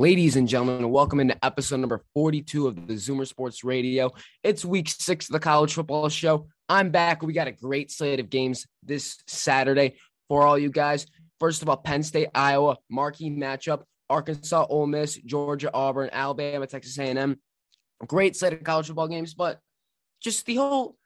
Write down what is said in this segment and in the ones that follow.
Ladies and gentlemen, welcome into episode number 42 of the Zoomer Sports Radio. It's week six of the college football show. I'm back. We got a great slate of games this Saturday for all you guys. First of all, Penn State, Iowa, marquee matchup. Arkansas, Ole Miss, Georgia, Auburn, Alabama, Texas A&M. Great slate of college football games, but just the whole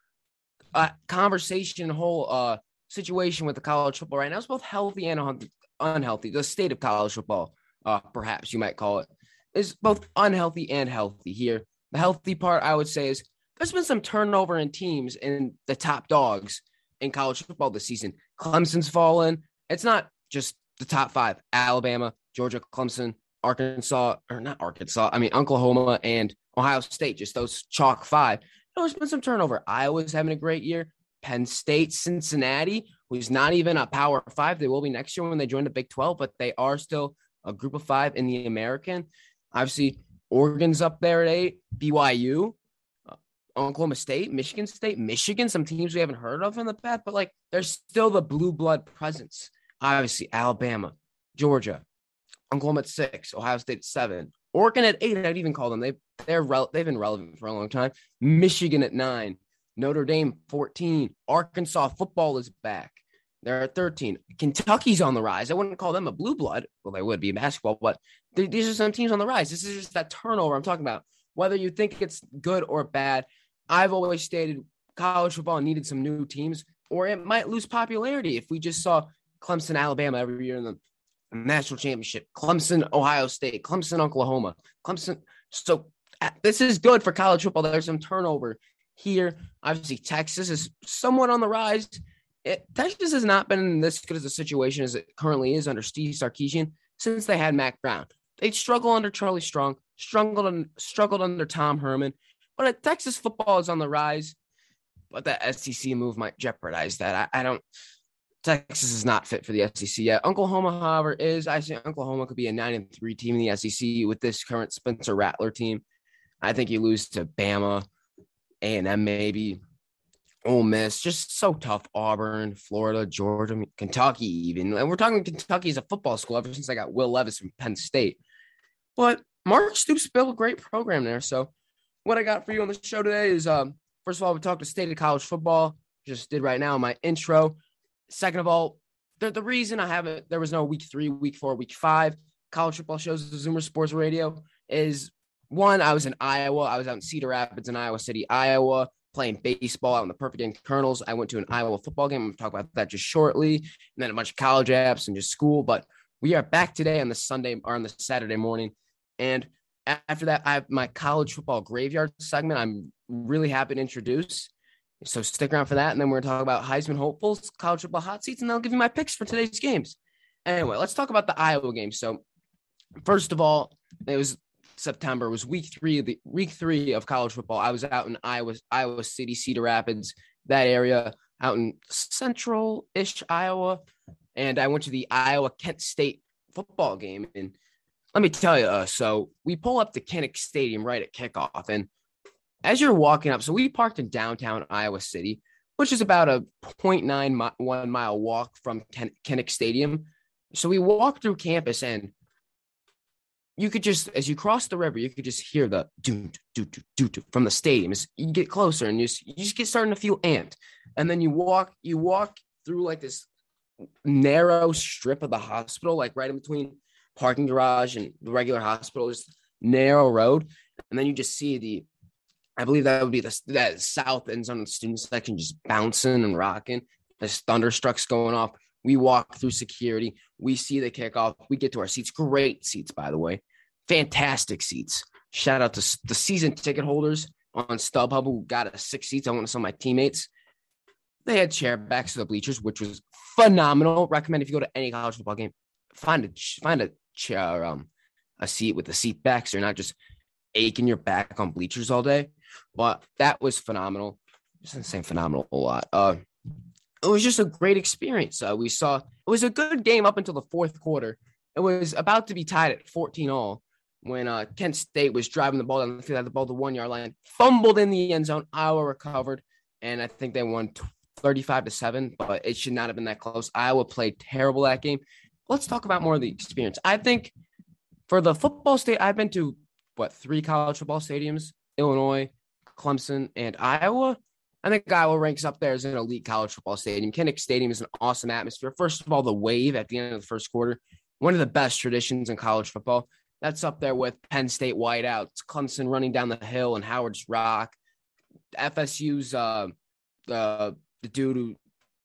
uh, conversation, whole uh, situation with the college football right now is both healthy and unhealthy. The state of college football uh, perhaps you might call it, is both unhealthy and healthy here. The healthy part, I would say, is there's been some turnover in teams in the top dogs in college football this season. Clemson's fallen. It's not just the top five Alabama, Georgia, Clemson, Arkansas, or not Arkansas, I mean, Oklahoma and Ohio State, just those chalk five. there's been some turnover. Iowa's having a great year. Penn State, Cincinnati, who's not even a power five. They will be next year when they join the Big 12, but they are still a group of five in the American. Obviously, Oregon's up there at eight, BYU, uh, Oklahoma State, Michigan State, Michigan, some teams we haven't heard of in the past, but like there's still the blue blood presence. Obviously, Alabama, Georgia, Oklahoma at six, Ohio State at seven, Oregon at eight. I'd even call them. They they're rel- they've been relevant for a long time. Michigan at nine, Notre Dame 14, Arkansas football is back. They're at 13. Kentucky's on the rise. I wouldn't call them a blue blood. Well, they would be in basketball, but these are some teams on the rise. This is just that turnover I'm talking about. Whether you think it's good or bad, I've always stated college football needed some new teams, or it might lose popularity if we just saw Clemson, Alabama every year in the national championship, Clemson, Ohio State, Clemson, Oklahoma, Clemson. So uh, this is good for college football. There's some turnover here. Obviously, Texas is somewhat on the rise it, Texas has not been in this good as a situation as it currently is under Steve Sarkisian since they had Mack Brown. They struggled under Charlie Strong, struggled struggled under Tom Herman, but Texas football is on the rise. But that SEC move might jeopardize that. I, I don't. Texas is not fit for the SEC yet. Oklahoma, however, is. I think Oklahoma could be a nine and three team in the SEC with this current Spencer Rattler team. I think you lose to Bama, A and M maybe. Ole Miss, just so tough. Auburn, Florida, Georgia, Kentucky, even. And we're talking Kentucky as a football school ever since I got Will Levis from Penn State. But Mark Stoops built a great program there. So, what I got for you on the show today is um, first of all, we talked to state of college football, just did right now my intro. Second of all, the, the reason I haven't, there was no week three, week four, week five college football shows, the Zoomer Sports Radio is one, I was in Iowa. I was out in Cedar Rapids in Iowa City, Iowa playing baseball out in the Perfect Game Colonels. I went to an Iowa football game. I'm talk about that just shortly, and then a bunch of college apps and just school. But we are back today on the Sunday or on the Saturday morning, and after that, I have my college football graveyard segment. I'm really happy to introduce. So stick around for that, and then we're gonna talk about Heisman hopefuls, college football hot seats, and I'll give you my picks for today's games. Anyway, let's talk about the Iowa game. So, first of all, it was September was week three of the week three of college football. I was out in Iowa, Iowa City, Cedar Rapids, that area, out in central-ish Iowa, and I went to the Iowa Kent State football game. And let me tell you, uh, so we pull up to Kinnick Stadium right at kickoff, and as you're walking up, so we parked in downtown Iowa City, which is about a 0.9 mile walk from Kinnick Stadium. So we walk through campus and you could just as you cross the river, you could just hear the do do do do do from the stadium. You get closer and you just, you just get starting to feel amped, and then you walk you walk through like this narrow strip of the hospital, like right in between parking garage and the regular hospital, just narrow road, and then you just see the, I believe that would be the that south end zone of the student section just bouncing and rocking. There's thunderstrucks going off. We walk through security. We see the kickoff. We get to our seats. Great seats, by the way. Fantastic seats. Shout out to the season ticket holders on StubHub who got us six seats. I want to of my teammates. They had chair backs to the bleachers, which was phenomenal. Recommend if you go to any college football game, find a find a chair, um, a seat with the seat backs. So you're not just aching your back on bleachers all day. But that was phenomenal. Just saying phenomenal a lot. Uh, it was just a great experience. Uh, we saw it was a good game up until the fourth quarter. It was about to be tied at 14 all when uh, Kent State was driving the ball down the field, had the ball to one yard line, fumbled in the end zone. Iowa recovered, and I think they won 35 to seven, but it should not have been that close. Iowa played terrible that game. Let's talk about more of the experience. I think for the football state, I've been to what three college football stadiums: Illinois, Clemson, and Iowa. I think Iowa ranks up there as an elite college football stadium. Kinnick Stadium is an awesome atmosphere. First of all, the wave at the end of the first quarter, one of the best traditions in college football. That's up there with Penn State whiteouts, Clemson running down the hill, and Howard's Rock. FSU's uh, the dude who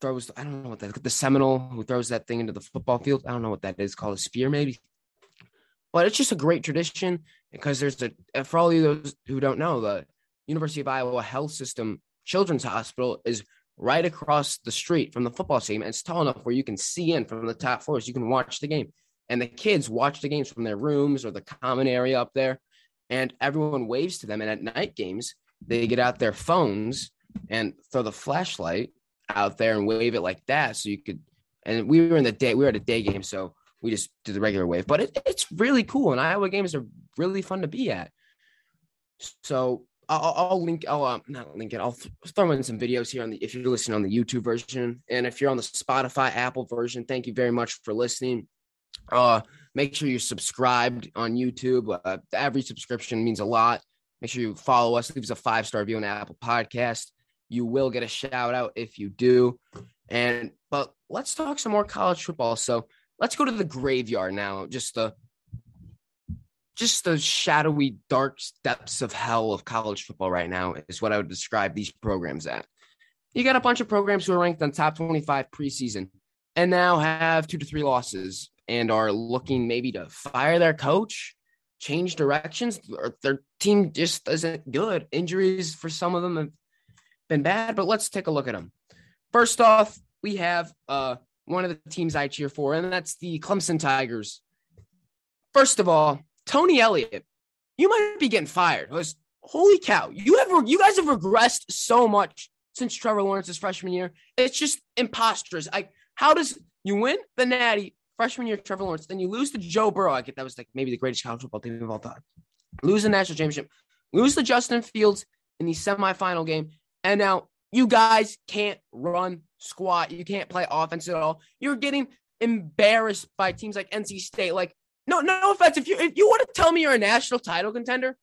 throws I don't know what that the Seminole who throws that thing into the football field. I don't know what that is called a spear maybe. But it's just a great tradition because there's a for all of those who don't know the University of Iowa Health System Children's Hospital is right across the street from the football stadium. And it's tall enough where you can see in from the top floors. You can watch the game. And the kids watch the games from their rooms or the common area up there. And everyone waves to them. And at night games, they get out their phones and throw the flashlight out there and wave it like that. So you could, and we were in the day, we were at a day game. So we just did the regular wave, but it, it's really cool. And Iowa games are really fun to be at. So I'll, I'll link. I'll uh, not link it. I'll th- throw in some videos here on the if you're listening on the YouTube version, and if you're on the Spotify, Apple version. Thank you very much for listening. Uh, make sure you're subscribed on YouTube. Uh, every subscription means a lot. Make sure you follow us. Leave us a five star review on Apple Podcast. You will get a shout out if you do. And but let's talk some more college football. So let's go to the graveyard now. Just the just the shadowy, dark depths of hell of college football right now is what I would describe these programs at. You got a bunch of programs who are ranked on top 25 preseason and now have two to three losses and are looking maybe to fire their coach, change directions, or their team just isn't good. Injuries for some of them have been bad, but let's take a look at them. First off, we have uh, one of the teams I cheer for, and that's the Clemson Tigers. First of all, Tony Elliott, you might be getting fired. Was holy cow, you have you guys have regressed so much since Trevor Lawrence's freshman year. It's just imposters. Like, how does you win the Natty freshman year, Trevor Lawrence, then you lose to Joe Burrow? I get that was like maybe the greatest college football team of all time. Lose the national championship, lose to Justin Fields in the semifinal game, and now you guys can't run squat. You can't play offense at all. You're getting embarrassed by teams like NC State. Like no, no offense. If you if you want to tell me you're a national title contender,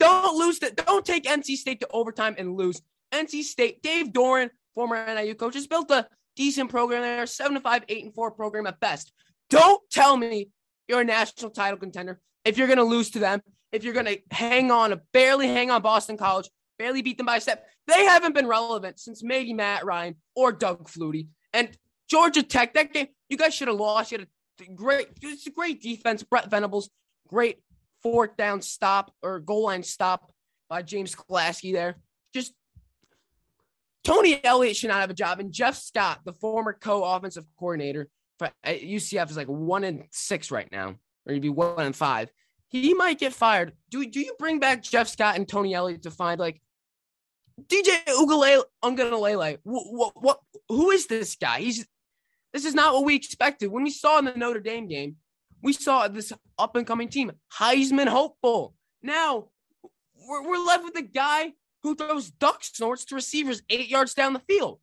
don't lose that. Don't take NC State to overtime and lose. NC State, Dave Doeren, former NIU coach, has built a decent program there, seven to five, eight and four program at best. Don't tell me you're a national title contender if you're going to lose to them. If you're going to hang on, barely hang on Boston College, barely beat them by a step. They haven't been relevant since maybe Matt Ryan or Doug Flutie. And Georgia Tech, that game, you guys should have lost. You had a great, it's a great defense. Brent Venables, great fourth down stop or goal line stop by James Skalski there. Just Tony Elliott should not have a job. And Jeff Scott, the former co-offensive coordinator for UCF, is like one in six right now, or he'd be one in five. He might get fired. Do do you bring back Jeff Scott and Tony Elliott to find like DJ Uiagalelei? What, what what who is this guy? He's this is not what we expected. When we saw in the Notre Dame game, we saw this up and coming team, Heisman hopeful. Now we're, we're left with a guy who throws duck snorts to receivers eight yards down the field.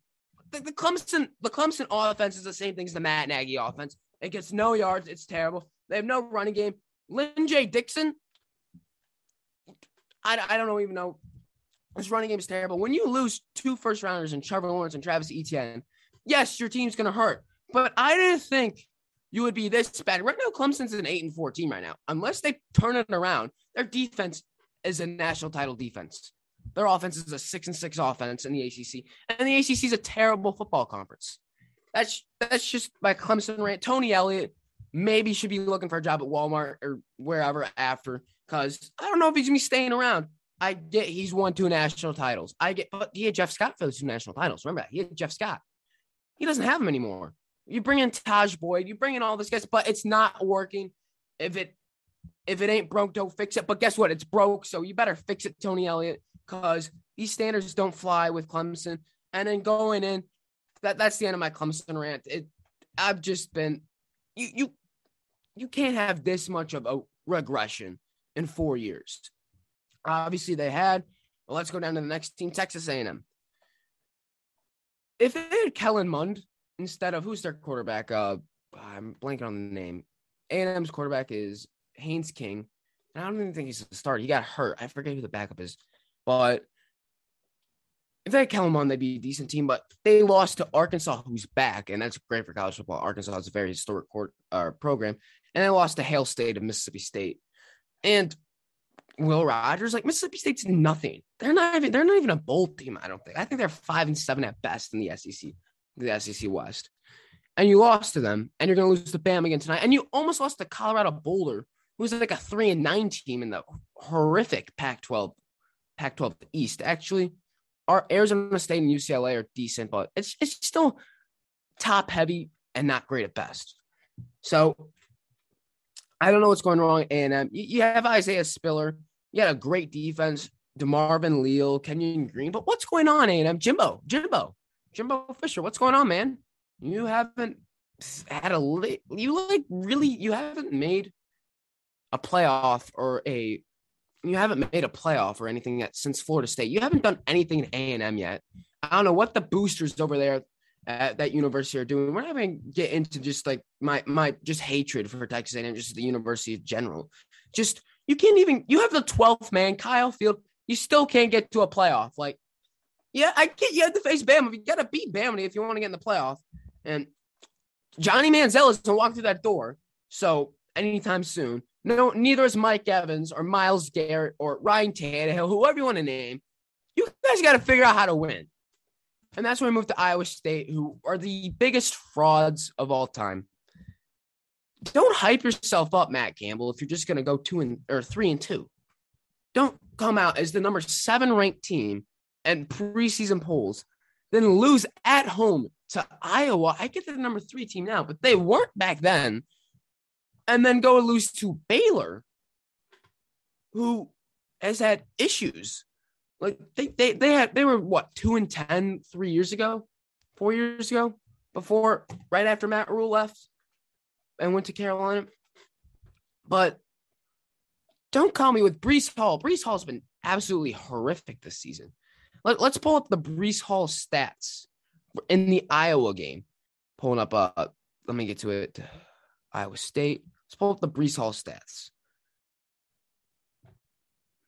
The, the Clemson, the Clemson offense is the same thing as the Matt Nagy offense. It gets no yards. It's terrible. They have no running game. Lyn-J Dixon, I, I don't even know. This running game is terrible. When you lose two first rounders in Trevor Lawrence and Travis Etienne, yes, your team's going to hurt. But I didn't think you would be this bad. Right now, Clemson's an eight and four team right now. Unless they turn it around, their defense is a national title defense. Their offense is a six and six offense in the ACC, and the ACC is a terrible football conference. That's that's just my Clemson rant. Tony Elliott maybe should be looking for a job at Walmart or wherever after, because I don't know if he's gonna be staying around. I get he's won two national titles. I get, but he had Jeff Scott for those two national titles. Remember that he had Jeff Scott. He doesn't have them anymore. You bring in Tajh Boyd, you bring in all these guys, but it's not working. If it if it ain't broke, don't fix it. But guess what? It's broke, so you better fix it, Tony Elliott, because these standards don't fly with Clemson. And then going in, that that's the end of my Clemson rant. It I've just been you you you can't have this much of a regression in four years. Obviously, they had. Well, let's go down to the next team, Texas A&M. If they had Kellen Mond instead of who's their quarterback? Uh, I'm blanking on the name. A&M's quarterback is Haynes King. And I don't even think he's a start. He got hurt. I forget who the backup is, but if they had Kellen Mond, they'd be a decent team. But they lost to Arkansas, who's back, and that's great for college football. Arkansas is a very historic court, uh, program, and they lost to Hail State of Mississippi State. And Will Rogers, like Mississippi State's nothing. They're not even they're not even a bowl team. I don't think. I think they're five and seven at best in the SEC, the SEC West. And you lost to them, and you're going to lose to Bam again tonight. And you almost lost to Colorado Boulder, who's like a three and nine team in the horrific Pac-12, Pac-12 East. Actually, our Arizona State and UCLA are decent, but it's it's still top heavy and not great at best. So I don't know what's going wrong. And um, you, you have Isaiah Spiller. You had a great defense, DeMarvin Leal, Kenyon Green. But what's going on, A&M? Jimbo, Jimbo, Jimbo Fisher. What's going on, man? You haven't had a you like really you haven't made a playoff or a you haven't made a playoff or anything yet since Florida State. You haven't done anything in A and M yet. I don't know what the boosters over there at that university are doing. We're not even get into just like my my just hatred for Texas A&M, just the university in general. Just you can't even you have the 12th man, Kyle Field. You still can't get to a playoff. Like, yeah, I get you have to face Bama. You gotta beat Bama if you want to get in the playoff. And Johnny Manziel isn't walk through that door. So anytime soon. No, neither is Mike Evans or Myles Garrett or Ryan Tannehill, whoever you want to name. You guys got to figure out how to win. And that's when we moved to Iowa State, who are the biggest frauds of all time. Don't hype yourself up, Matt Campbell, if you're just going to go two and or three and two. Don't come out as the number seven ranked team and preseason polls, then lose at home to Iowa. I get the number three team now, but they weren't back then. And then go lose to Baylor, who has had issues like they they they had they were what two and ten three years ago, four years ago, before right after Matt Rhule left and went to Carolina. But don't call me with Breece Hall. Breece Hall's been absolutely horrific this season. Let, us pull up the Breece Hall stats in the Iowa game. Pulling up, uh, let me get to it. Iowa State. Let's pull up the Breece Hall stats.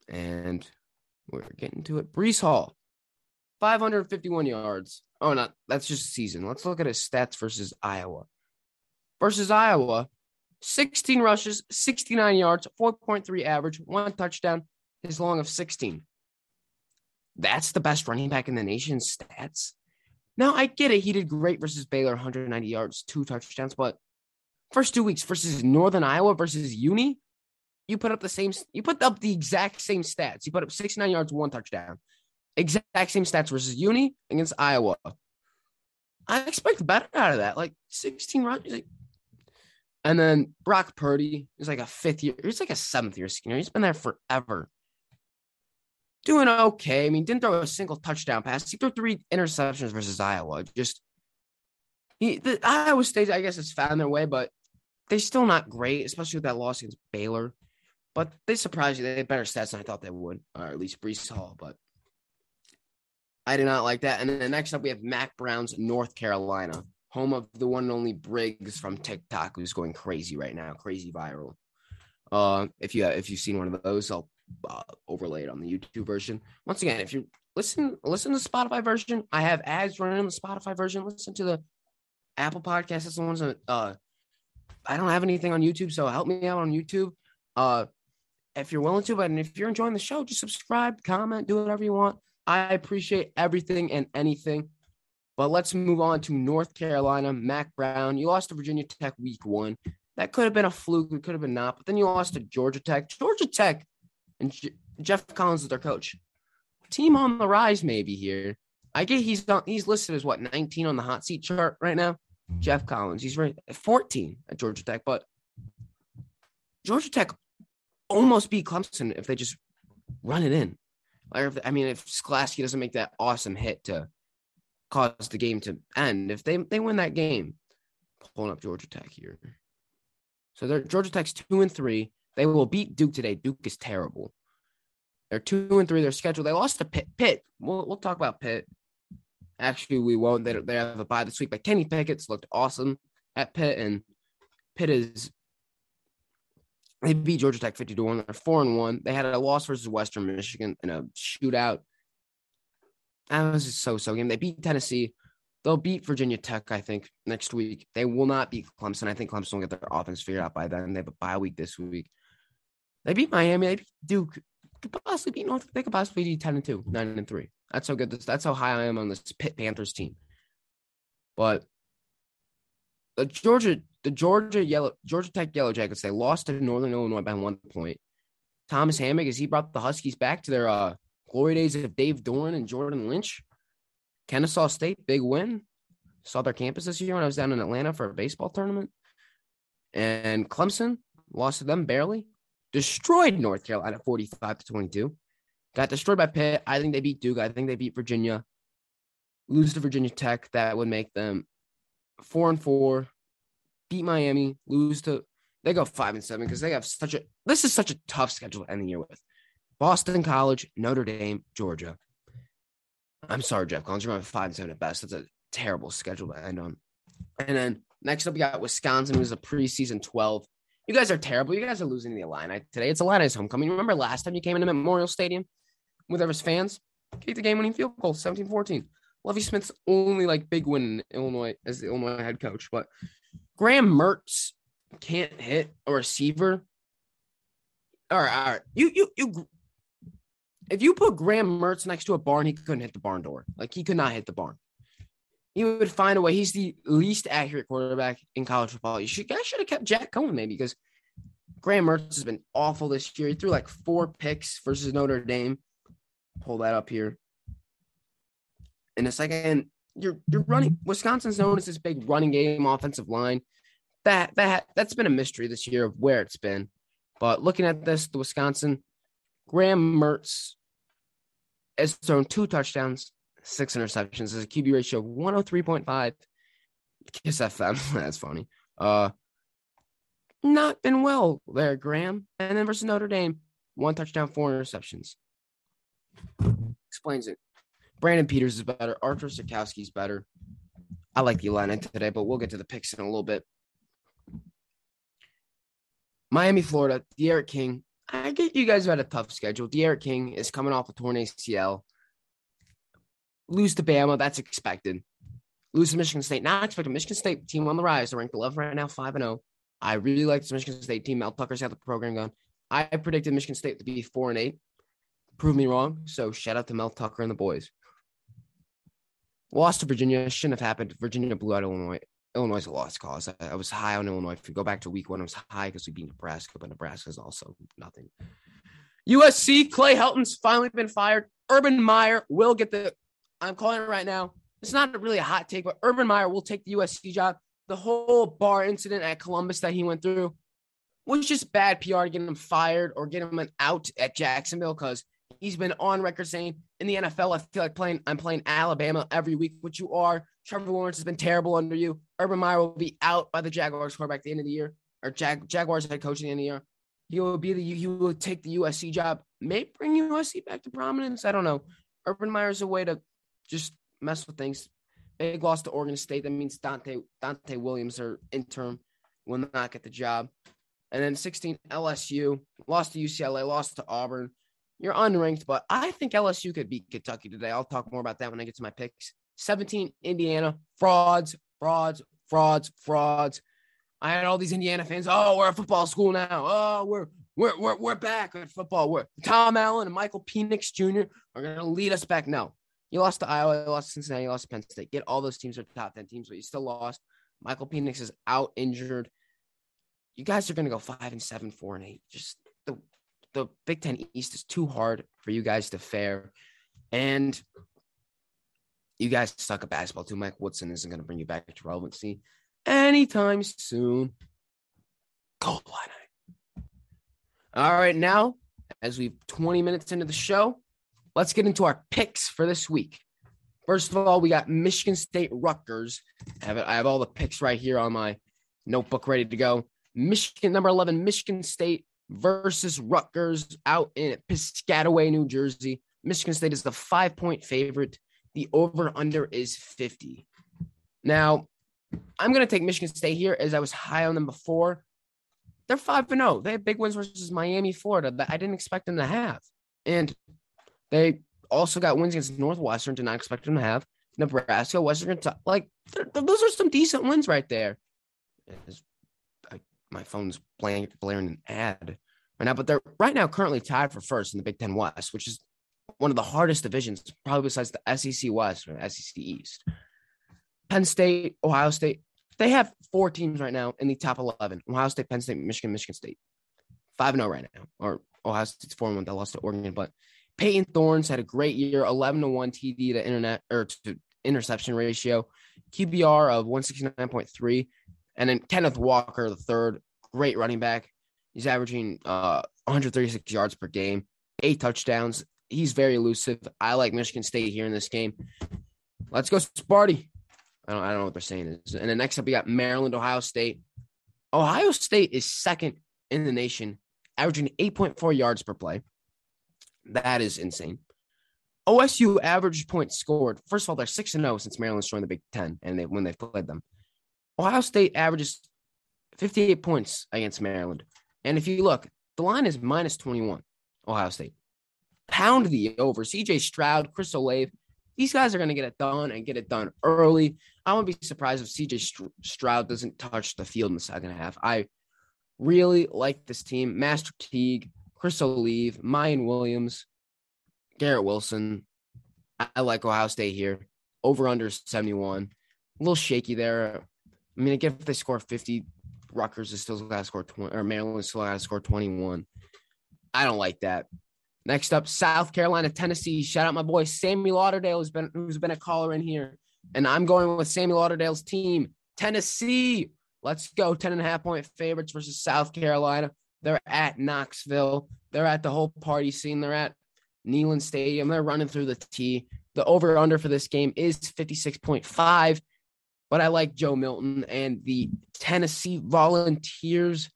And we're getting to it. Breece Hall, 551 yards. Oh, no, that's just season. Let's look at his stats versus Iowa. Versus Iowa, 16 rushes, 69 yards, 4.3 average, one touchdown, his long of 16. That's the best running back in the nation stats. Now, I get it. He did great versus Baylor, 190 yards, two touchdowns, but first two weeks versus Northern Iowa versus Uni, you put up the same, you put up the exact same stats. You put up 69 yards, one touchdown. Exact same stats versus Uni against Iowa. I expect better out of that. Like 16 runs. Like, and then Brock Purdy is like a fifth year, he's like a seventh year senior. He's been there forever. Doing okay. I mean, didn't throw a single touchdown pass. He threw three interceptions versus Iowa. Just he, the Iowa State, I guess, has found their way, but they're still not great, especially with that loss against Baylor. But they surprised you. They had better stats than I thought they would, or at least Breece Hall. But I did not like that. And then next up, we have Mack Brown's North Carolina, home of the one and only Briggs from TikTok, who's going crazy right now, crazy viral. Uh, if you if you've seen one of those, I'll uh, overlay it on the YouTube version. Once again, if you listen listen to the Spotify version, I have ads running on the Spotify version. Listen to the Apple Podcast. That's the ones that uh, I don't have anything on YouTube, so help me out on YouTube. Uh, if you're willing to, but if you're enjoying the show, just subscribe, comment, do whatever you want. I appreciate everything and anything. But let's move on to North Carolina. Mack Brown, you lost to Virginia Tech week one. That could have been a fluke. It could have been not. But then you lost to Georgia Tech. Georgia Tech and J- Geoff Collins is their coach. Team on the rise, maybe here. I get he's not, he's listed as what 19 on the hot seat chart right now. Geoff Collins, he's right 14 at Georgia Tech, but Georgia Tech almost beat Clemson if they just run it in. Or if, I mean, if Skalski doesn't make that awesome hit to cause the game to end, if they they win that game, pulling up Georgia Tech here. So they're Georgia Tech's two and three. They will beat Duke today. Duke is terrible. They're two and three. They're scheduled. They lost to Pitt. Pitt. We'll we'll talk about Pitt. Actually, we won't. They, they have a bye this week. But Kenny Pickett's looked awesome at Pitt, and Pitt is They beat Georgia Tech 50 to 1. They're 4 and 1. They had a loss versus Western Michigan in a shootout. That was a so so game. They beat Tennessee. They'll beat Virginia Tech, I think, next week. They will not beat Clemson. I think Clemson will get their offense figured out by then. They have a bye week this week. They beat Miami. They beat Duke. Could possibly beat North. They could possibly be 10 and 2, 9 and 3. That's how good this. That's how high I am on this Pitt Panthers team. But the Georgia, the Georgia Yellow, Georgia Tech Yellow Jackets, they lost to Northern Illinois by one point. Thomas Hammock, as he brought the Huskies back to their uh, glory days of Dave Doeren and Jordan Lynch. Kennesaw State, big win. Saw their campus this year when I was down in Atlanta for a baseball tournament. And Clemson lost to them barely. Destroyed North Carolina 45 to 22. Got destroyed by Pitt. I think they beat Duke. I think they beat Virginia. Lose to Virginia Tech. That would make them four and four. Beat Miami. Lose to they go five and seven because they have such a this is such a tough schedule to end the year with. Boston College, Notre Dame, Georgia. I'm sorry, Geoff Collins. You're five and seven at best. That's a terrible schedule to end on. And then next up, we got Wisconsin, who's a preseason 12. You guys are terrible. You guys are losing the Illini today. It's Illini's homecoming. Remember last time you came into Memorial Stadium with his fans? Kicked the game winning field goal, 17 14. Lovie Smith's only like big win in Illinois as the Illinois head coach. But Graham Mertz can't hit a receiver. All right, all right. You you you if you put Graham Mertz next to a barn, he couldn't hit the barn door. Like he could not hit the barn. He would find a way. He's the least accurate quarterback in college football. You should guys should have kept Jack Coan maybe because Graham Mertz has been awful this year. He threw like four picks versus Notre Dame. Pull that up here. In a second, you're you're running. Wisconsin's known as this big running game offensive line. That that that's been a mystery this year of where it's been. But looking at this, the Wisconsin Graham Mertz has thrown two touchdowns, six interceptions. Has a QB ratio of 103.5. Kiss FM. That's funny. Uh, not been well there, Graham. And then versus Notre Dame, one touchdown, four interceptions. Explains it. Brandon Peters is better. Arthur is better. I like the Illini today, but we'll get to the picks in a little bit. Miami, Florida, D'Eriq King, I get you guys had a tough schedule. D'Eriq King is coming off a torn ACL. Lose to Bama, that's expected. Lose to Michigan State, not expected. Michigan State team on the rise. They're ranked 11 right now, 5 and 0. I really like this Michigan State team. Mel Tucker's got the program going. I predicted Michigan State to be 4 and 8. Prove me wrong. So shout out to Mel Tucker and the boys. Lost to Virginia. Shouldn't have happened. Virginia blew out Illinois. Illinois is a lost cause. I, I, was high on Illinois. If you go back to week one, I was high because we beat Nebraska, but Nebraska is also nothing. USC, Clay Helton's finally been fired. Urban Meyer will get the, I'm calling it right now. It's not really a hot take, but Urban Meyer will take the USC job. The whole bar incident at Columbus that he went through was just bad PR to get him fired or get him an out at Jacksonville because he's been on record saying in the NFL, I feel like playing, I'm playing Alabama every week, which you are. Trevor Lawrence has been terrible under you. Urban Meyer will be out by the Jaguars quarterback at the end of the year, or Jag- Jaguars head coach at the end of the year. He will be the he will take the USC job, may bring USC back to prominence. I don't know. Urban Meyer is a way to just mess with things. Big loss to Oregon State. That means Dante Donte Williams or interim will not get the job. And then 16 LSU lost to UCLA, lost to Auburn. You're unranked, but I think LSU could beat Kentucky today. I'll talk more about that when I get to my picks. 17 Indiana frauds, frauds, frauds, frauds. I had all these Indiana fans. Oh, we're a football school now. Oh, we're we're we're, we're back at football. We're Tom Allen and Michael Penix Jr. are gonna lead us back. No, you lost to Iowa, you lost to Cincinnati, you lost to Penn State. Get all those teams are top ten teams, but you still lost. Michael Penix is out injured. You guys are gonna go five and seven, four and eight. Just the the Big Ten East is too hard for you guys to fare, and you guys suck at basketball too. Mike Woodson isn't going to bring you back to relevancy anytime soon. Gold line. All right, now as we've 20 minutes into the show, let's get into our picks for this week. First of all, we got Michigan State Rutgers. I have, I have all the picks right here on my notebook ready to go. Michigan, number 11, Michigan State versus Rutgers out in Piscataway, New Jersey. Michigan State is the five point favorite. The over under is 50. Now, I'm going to take Michigan State here as I was high on them before. they're five and zero. They have big wins versus Miami, Florida that I didn't expect them to have, and they also got wins against Northwestern. Did not expect them to have Nebraska, Western Kentucky. Like those are some decent wins right there. I, my phone's blaring, blaring an ad right now, but they're right now currently tied for first in the Big Ten West, which is one of the hardest divisions, probably besides the SEC West or SEC East. Penn State, Ohio State, they have four teams right now in the top 11 Ohio State, Penn State, Michigan, Michigan State. 5 0 right now. Or Ohio State's 4 1. They lost to Oregon. But Payton Thorne's had a great year 11 to 1 TD to internet or to interception ratio, QBR of 169.3. And then Kenneth Walker, the third, great running back. He's averaging uh, 136 yards per game, eight touchdowns. He's very elusive. I like Michigan State here in this game. Let's go, Sparty. I don't, I don't know what they're saying is. And then next up, we got Maryland, Ohio State. Ohio State is second in the nation, averaging 8.4 yards per play. That is insane. OSU average points scored. First of all, they're 6 0 since Maryland's joined the Big Ten and they, when they've played them. Ohio State averages 58 points against Maryland. And if you look, the line is minus 21, Ohio State. Pound the over. CJ Stroud, Chris Olave, these guys are going to get it done and get it done early. I wouldn't be surprised if CJ Stroud doesn't touch the field in the second half. I really like this team. Master Teague, Chris Olave, Miyan Williams, Garrett Wilson. I like Ohio State here. Over under 71. A little shaky there. I mean, again, if they score 50, Rutgers is still got to score 20, or Maryland is still got to score 21. I don't like that. Next up, South Carolina, Tennessee. Shout out my boy Sammy Lauderdale, who's been who's been a caller in here. And I'm going with Sammy Lauderdale's team, Tennessee. Let's go. 10 and a half point favorites versus South Carolina. They're at Knoxville. They're at the whole party scene. They're at Neyland Stadium. They're running through the T. The over under for this game is 56.5. But I like Joe Milton and the Tennessee Volunteers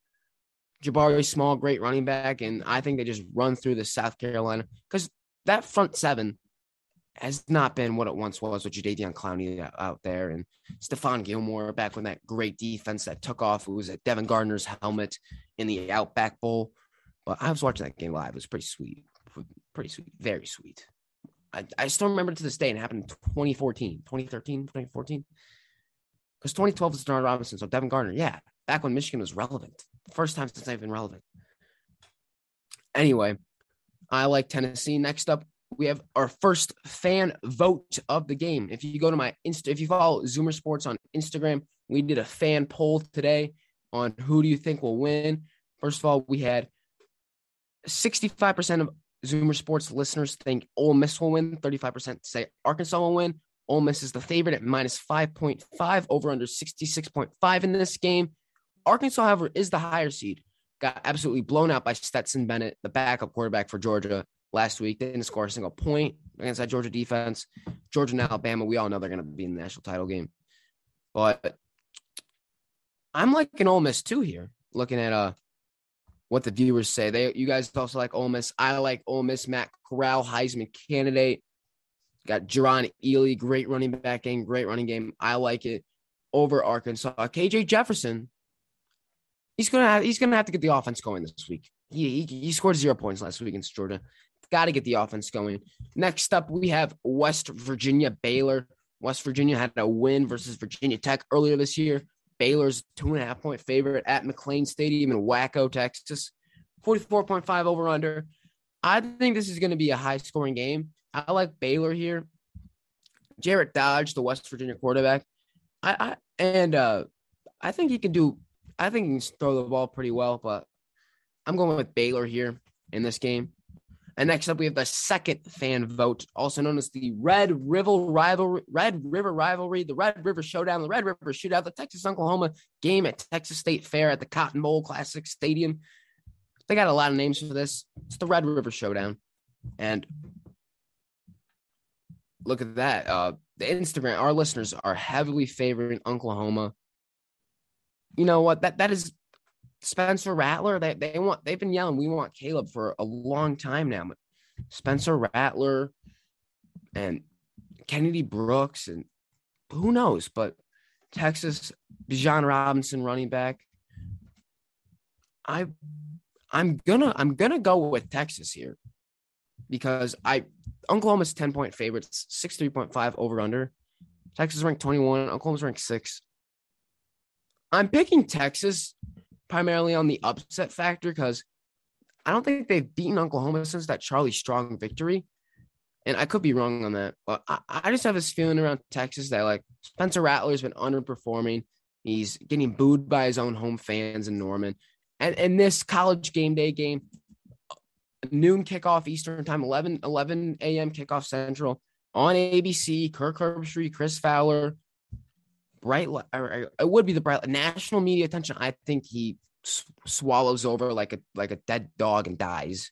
Jabari Small, great running back, and I think they just run through the South Carolina because that front seven has not been what it once was with Jadeveon Clowney out there and Stephon Gilmore back when that great defense that took off. It was at Devin Gardner's helmet in the Outback Bowl. But I was watching that game live. It was pretty sweet. Pretty sweet. Very sweet. I, I still remember to this day. It happened in 2014, 2013, 2014. Because 2012 was Denard Robinson. So Devin Gardner, yeah, back when Michigan was relevant. First time since I've been relevant. Anyway, I like Tennessee. Next up, we have our first fan vote of the game. If you go to my Insta, if you follow Zoomer Sports on Instagram, we did a fan poll today on who do you think will win. First of all, we had 65% of Zoomer Sports listeners think Ole Miss will win, 35% say Arkansas will win. Ole Miss is the favorite at minus 5.5, over under 66.5 in this game. Arkansas, however, is the higher seed. Got absolutely blown out by Stetson Bennett, the backup quarterback for Georgia last week. They didn't score a single point against that Georgia defense. Georgia and Alabama, we all know they're going to be in the national title game. But I'm liking Ole Miss too here. Looking at uh what the viewers say. They you guys also like Ole Miss. I like Ole Miss. Matt Corral, Heisman candidate. Got Jerrion Ealy, great running back game, great running game. I like it over Arkansas. KJ Jefferson, he's gonna have, he's gonna have to get the offense going this week. He, he, he scored zero points last week against Georgia. Got to get the offense going. Next up, we have West Virginia Baylor. West Virginia had a win versus Virginia Tech earlier this year. Baylor's two and a half point favorite at McLane Stadium in Waco, Texas. 44.5 over under. I think this is going to be a high scoring game. I like Baylor here. Jarret Doege, the West Virginia quarterback. I, I and uh I think he can do I think he can throw the ball pretty well, but I'm going with Baylor here in this game. And next up, we have the second fan vote, also known as the Red River rivalry, Red River rivalry, the Red River Showdown, the Red River Shootout, the Texas Oklahoma game at Texas State Fair at the Cotton Bowl Classic Stadium. They got a lot of names for this. It's the Red River Showdown, and look at that. Uh, the Instagram, our listeners are heavily favoring Oklahoma you know what? That that is Spencer Rattler. They they want they've been yelling, we want Caleb for a long time now. Spencer Rattler and Kennedy Brooks and who knows, but Texas Bijan Robinson running back. I I'm gonna I'm gonna go with Texas here because I Oklahoma's 10 point favorites, 63.5 over under. Texas ranked 21, Oklahoma's ranked six. I'm picking Texas primarily on the upset factor because I don't think they've beaten Oklahoma since that Charlie Strong victory. And I could be wrong on that, but I, I just have this feeling around Texas that like Spencer Rattler's been underperforming. He's getting booed by his own home fans in Norman. And in this college game day game, noon kickoff Eastern time, 11, 11 a.m. kickoff Central on ABC. Kirk Herbstreit, Chris Fowler, bright. Or it would be the bright national media attention. I think he swallows over like a like a dead dog and dies,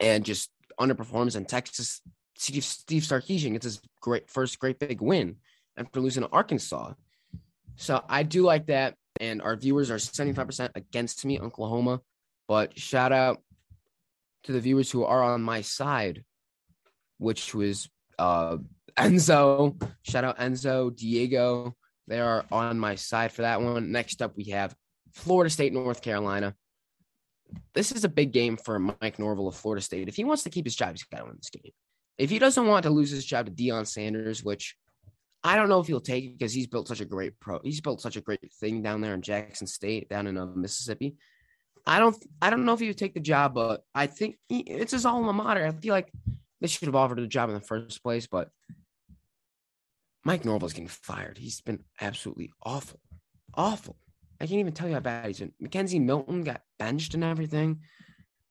and just underperforms. And Texas Steve, Steve Sarkisian gets his great first great big win after losing to Arkansas. So I do like that. And our viewers are 75% against me, Oklahoma. But shout out to the viewers who are on my side, which was uh, Enzo. Shout out Enzo, Diego. They are on my side for that one. Next up, we have Florida State, North Carolina. This is a big game for Mike Norvell of Florida State. If he wants to keep his job, he's got to win this game. If he doesn't want to lose his job to Deion Sanders, which I don't know if he'll take it because he's built such a great pro. He's built such a great thing down there in Jackson State, down in uh, Mississippi. I don't, I don't know if he would take the job, but I think he, it's his alma mater. I feel like they should have offered the job in the first place, but Mike Norvell's getting fired. He's been absolutely awful, awful. I can't even tell you how bad he's been. McKenzie Milton got benched and everything.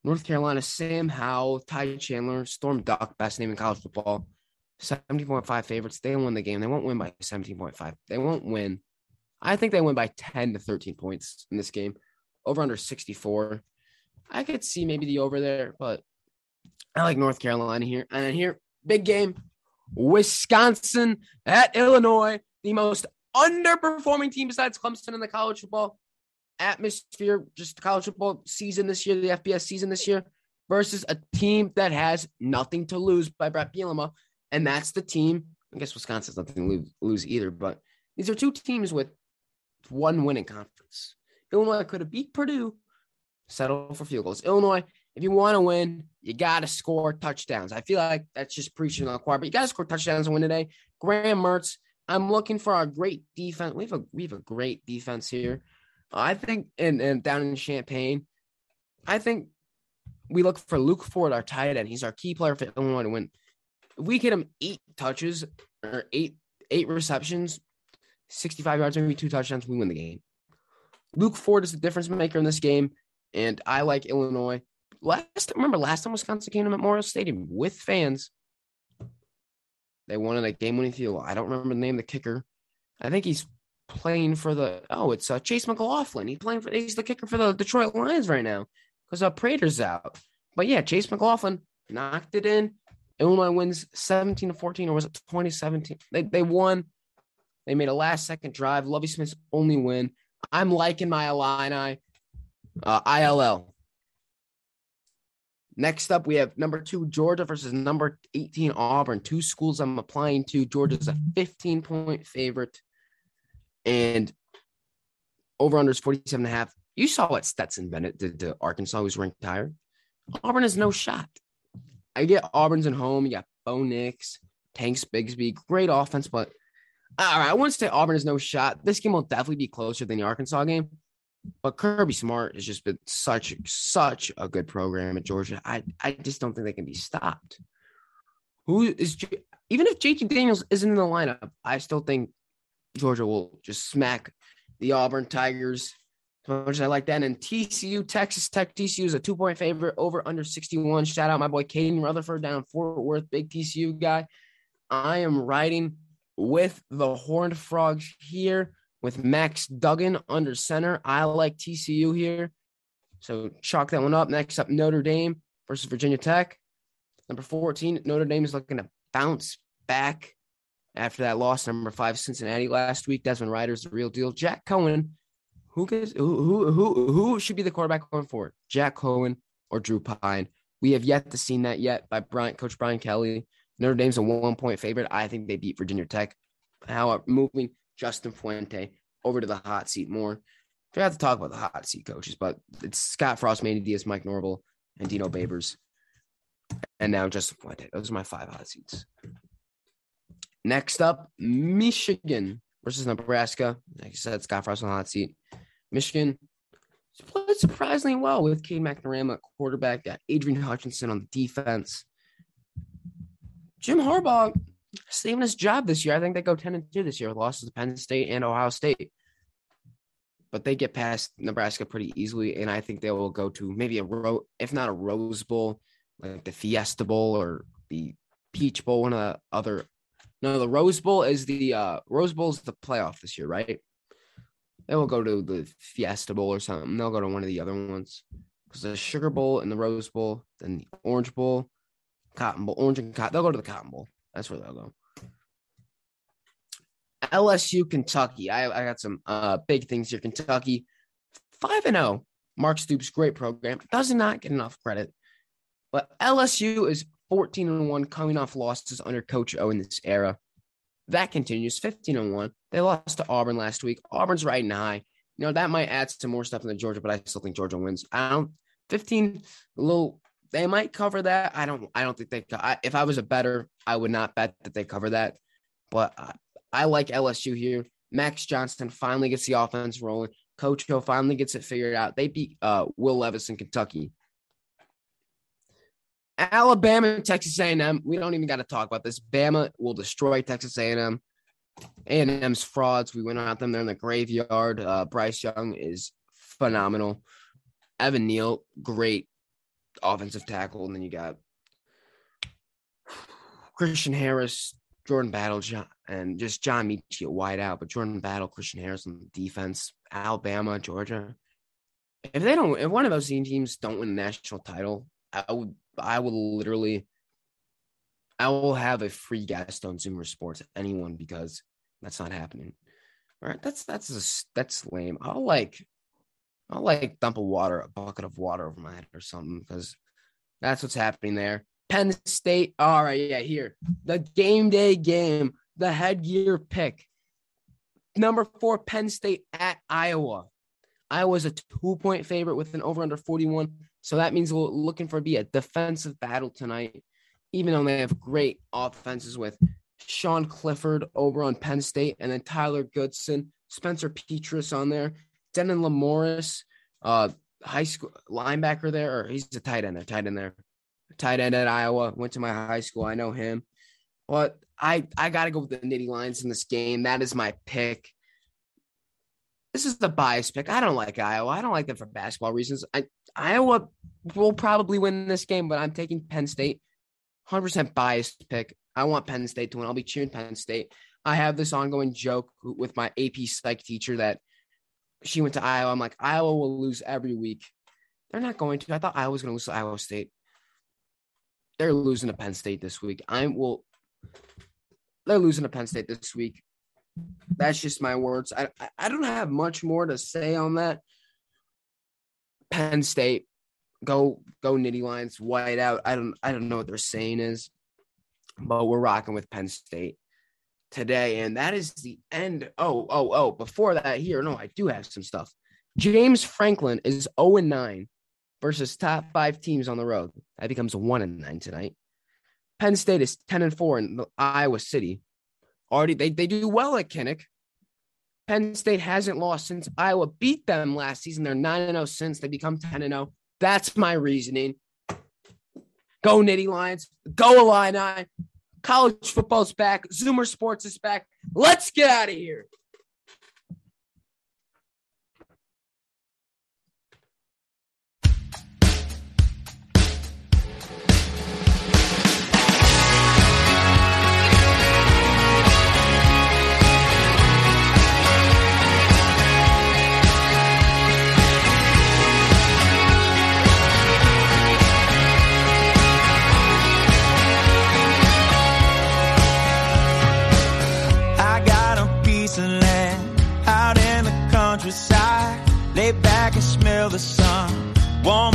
North Carolina, Sam Howell, Ty Chandler, Storm Duck, best name in college football. 17.5 favorites. They won the game. They won't win by 17.5. They won't win. I think they win by 10 to 13 points in this game. Over under 64. I could see maybe the over there, but I like North Carolina here. And here, big game. Wisconsin at Illinois, the most underperforming team besides Clemson in the college football atmosphere, just college football season this year, the FBS season this year, versus a team that has nothing to lose by Bret Bielema and that's the team. I guess Wisconsin's nothing to lose, lose either, but these are two teams with one winning conference. Illinois could have beat Purdue, settle for field goals. Illinois, if you want to win, you got to score touchdowns. I feel like that's just preaching on the choir, but you got to score touchdowns and win today. Graham Mertz, I'm looking for our great defense. We have a we have a great defense here. I think, and and down in Champaign, I think we look for Luke Ford, our tight end. He's our key player for Illinois to win if we get him eight touches or eight eight receptions, 65 yards, maybe two touchdowns, we win the game. Luke Ford is the difference maker in this game, and I like Illinois. Last remember last time Wisconsin came to Memorial Stadium with fans, they won in a game-winning field. I don't remember the name of the kicker. I think he's playing for the oh, it's uh, Chase McLaughlin. He's playing for he's the kicker for the Detroit Lions right now because uh, Prater's out. But yeah, Chase McLaughlin knocked it in. Illinois wins 17 to 14, or was it 2017? They, they won. They made a last second drive. Lovie Smith's only win. I'm liking my Illini. Uh, ILL. Next up, we have number two, Georgia versus number 18, Auburn. Two schools I'm applying to. Georgia's a 15 point favorite. And over under is 47 and a half. You saw what Stetson Bennett did to Arkansas, who's ranked higher. Auburn has no shot. I get Auburn's at home. You got Bo Nix, Tanks Bigsby, great offense, but all right, I wouldn't say Auburn has no shot. This game will definitely be closer than the Arkansas game. But Kirby Smart has just been such such a good program at Georgia. I I just don't think they can be stopped. Who is even if JT Daniels isn't in the lineup, I still think Georgia will just smack the Auburn Tigers much as I like that. And TCU, Texas Tech, TCU is a two point favorite over under 61. Shout out my boy Caden Rutherford down in Fort Worth, big TCU guy. I am riding with the Horned Frogs here with Max Duggan under center. I like TCU here. So chalk that one up. Next up, Notre Dame versus Virginia Tech. Number 14, Notre Dame is looking to bounce back after that loss. Number five, Cincinnati last week. Desmond Ridder's the real deal. Jack Coan, who gets who who who who should be the quarterback going forward? Jack Coan or Drew Pyne? We have yet to see that yet by Brian, Coach Brian Kelly. Notre Dame's a one point favorite. I think they beat Virginia Tech. However, moving Justin Fuente over to the hot seat more. forgot to talk about the hot seat coaches, but it's Scott Frost, Manny Diaz, Mike Norvell, and Dino Babers. And now Justin Fuente. Those are my five hot seats. Next up, Michigan versus Nebraska. Like I said, Scott Frost on the hot seat. Michigan played surprisingly well with Cade McNamara quarterback, got Aidan Hutchinson on the defense. Jim Harbaugh saving job this year. I think they go 10 and 2 this year, losses to Penn State and Ohio State. But they get past Nebraska pretty easily, and I think they will go to maybe a ro- if not a Rose Bowl, like the Fiesta Bowl or the Peach Bowl, one of the other. No, the Rose Bowl is the uh Rose Bowl is the playoff this year, right? They will go to the Fiesta Bowl or something. They'll go to one of the other ones because the Sugar Bowl and the Rose Bowl, then the Orange Bowl, Cotton Bowl, Orange and Cotton. They'll go to the Cotton Bowl. That's where they'll go. LSU, Kentucky. I, I got some uh, big things here. Kentucky, five and zero. Oh. Mark Stoops, great program. Does not get enough credit, but LSU is fourteen and one, coming off losses under Coach O in this era. That continues, fifteen and one. They lost to Auburn last week. Auburn's riding high. You know that might add some more stuff in the Georgia, but I still think Georgia wins. I don't. Fifteen, a little they might cover that. I don't. I don't think they. I, if I was a bettor, I would not bet that they cover that. But I, I like LSU here. Max Johnson finally gets the offense rolling. Coach O finally gets it figured out. They beat uh, Will Levis in Kentucky. Alabama Texas A&M. We don't even got to talk about this. Bama will destroy Texas A&M. A&M's frauds. We went out them. They're in the graveyard. Uh, Bryce Young is phenomenal. Evan Neal, great offensive tackle, and then you got Christian Harris, Jordan Battle, and just John Metchie wide out, but Jordan Battle, Christian Harris on defense, Alabama, Georgia. If they don't, if one of those teams don't win a national title, I would, I will literally, I will have a free guest on Zoomer Sports, anyone, because that's not happening. All right, that's that's a, that's lame. I'll like I'll like dump a water, a bucket of water over my head or something because that's what's happening there. Penn State. All right, yeah, here. The game day game, the headgear pick. Number four, Penn State at Iowa. Iowa's a two point favorite with an over under 41. So that means we're looking for be a defensive battle tonight, even though they have great offenses with Sean Clifford over on Penn State and then Tyler Goodson, Spencer Petras on there. Denon Lamorris, uh, high school linebacker there, or he's a tight end there, tight end there, tight end at Iowa. Went to my high school. I know him, but I I got to go with the Nittany Lions in this game. That is my pick. This is the bias pick. I don't like Iowa. I don't like them for basketball reasons. I, Iowa will probably win this game, but I'm taking Penn State. 100% biased pick. I want Penn State to win. I'll be cheering Penn State. I have this ongoing joke with my AP psych teacher that she went to Iowa. I'm like, Iowa will lose every week. They're not going to. I thought Iowa was going to lose to Iowa State. They're losing to Penn State this week. I will. They're losing to Penn State this week. That's just my words. I I don't have much more to say on that. Penn State, go go Nittany Lions, white out. I don't I don't know what their saying is, but we're rocking with Penn State today. And that is the end. Oh, oh, oh, before that, here, no, I do have some stuff. James Franklin is 0 and 9 versus top five teams on the road. That becomes 1 and 9 tonight. Penn State is 10 and 4 in Iowa City. Already, they, they do well at Kinnick. Penn State hasn't lost since Iowa beat them last season. They're 9 and 0 since they become 10 and 0. That's my reasoning. Go Nittany Lions. Go Illini. College football's back. Zoomer Sports is back. Let's get out of here. Warm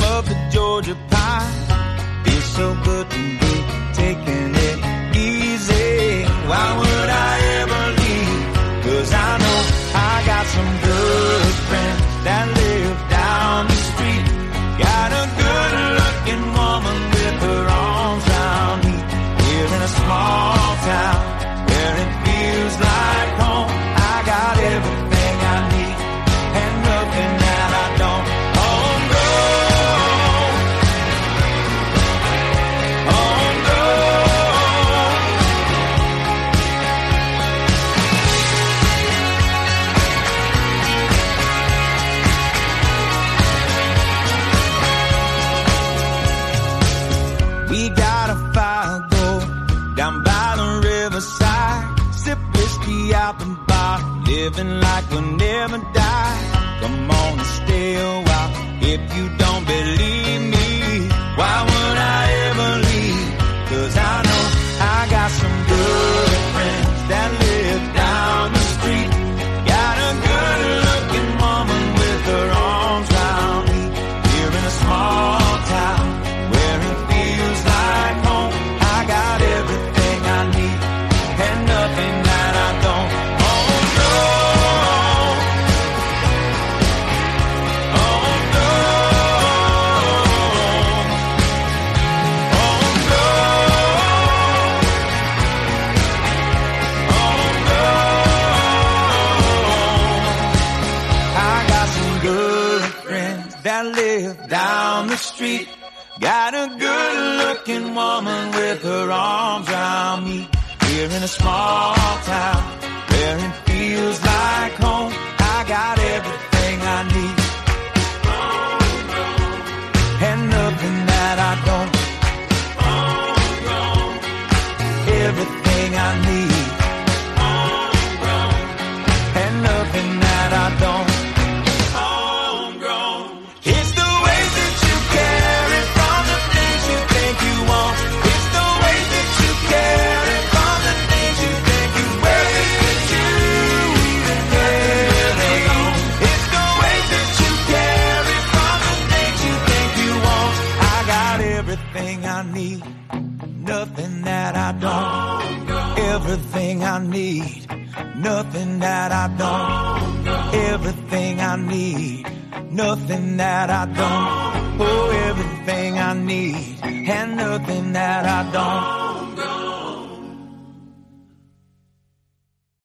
that live down the street got a good looking woman with her arms around me. Here in a small town where it feels like home, I got everything I need. And nothing that I don't. Everything I need. everything I need, nothing that I don't. Everything I need, nothing that I don't. Oh, everything I need, and nothing that I don't.